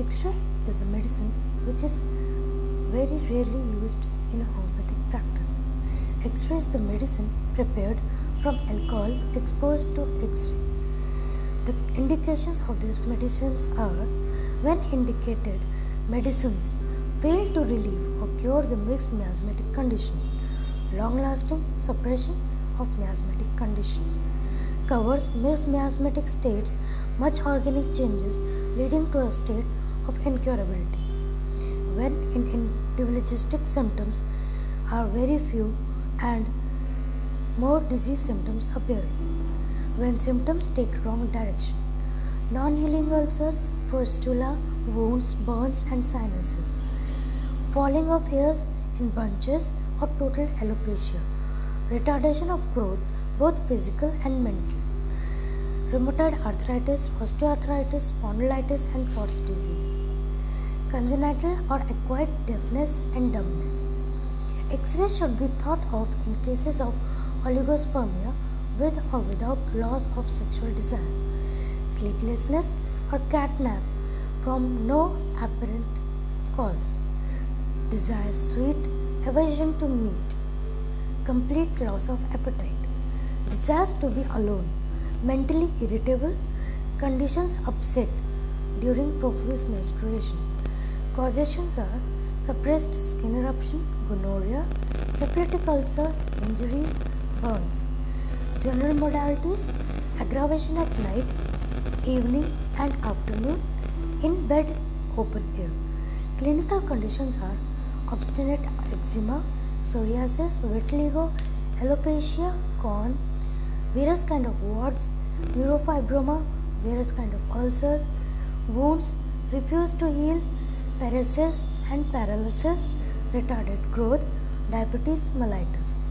X-ray is the medicine which is very rarely used in a homeopathic practice. X-ray is the medicine prepared from alcohol exposed to X-ray. The indications of these medicines are when indicated medicines fail to relieve or cure the mixed miasmatic condition, long lasting suppression of miasmatic conditions, covers mixed miasmatic states, much organic changes leading to a state of incurability. When in individualistic symptoms are very few and more disease symptoms appear. When symptoms take wrong direction, non-healing ulcers, fistula, wounds, burns and sinuses, falling of hairs in bunches or total alopecia, retardation of growth both physical and mental, rheumatoid arthritis, osteoarthritis, spondylitis and Pott's disease, congenital or acquired deafness and dumbness. X-ray should be thought of in cases of oligospermia with or without loss of sexual desire, sleeplessness or catnap from no apparent cause, desire sweet, aversion to meat, complete loss of appetite, desires to be alone, mentally irritable, conditions upset during profuse menstruation. Causations are suppressed skin eruption, gonorrhea, septic ulcer, injuries, burns. General modalities aggravation at night, evening, and afternoon, in bed, open air. Clinical conditions are obstinate eczema, psoriasis, vitiligo, alopecia, corn, various kind of warts, neurofibroma, various kind of ulcers, wounds, refuse to heal, paresis and paralysis, retarded growth, diabetes mellitus.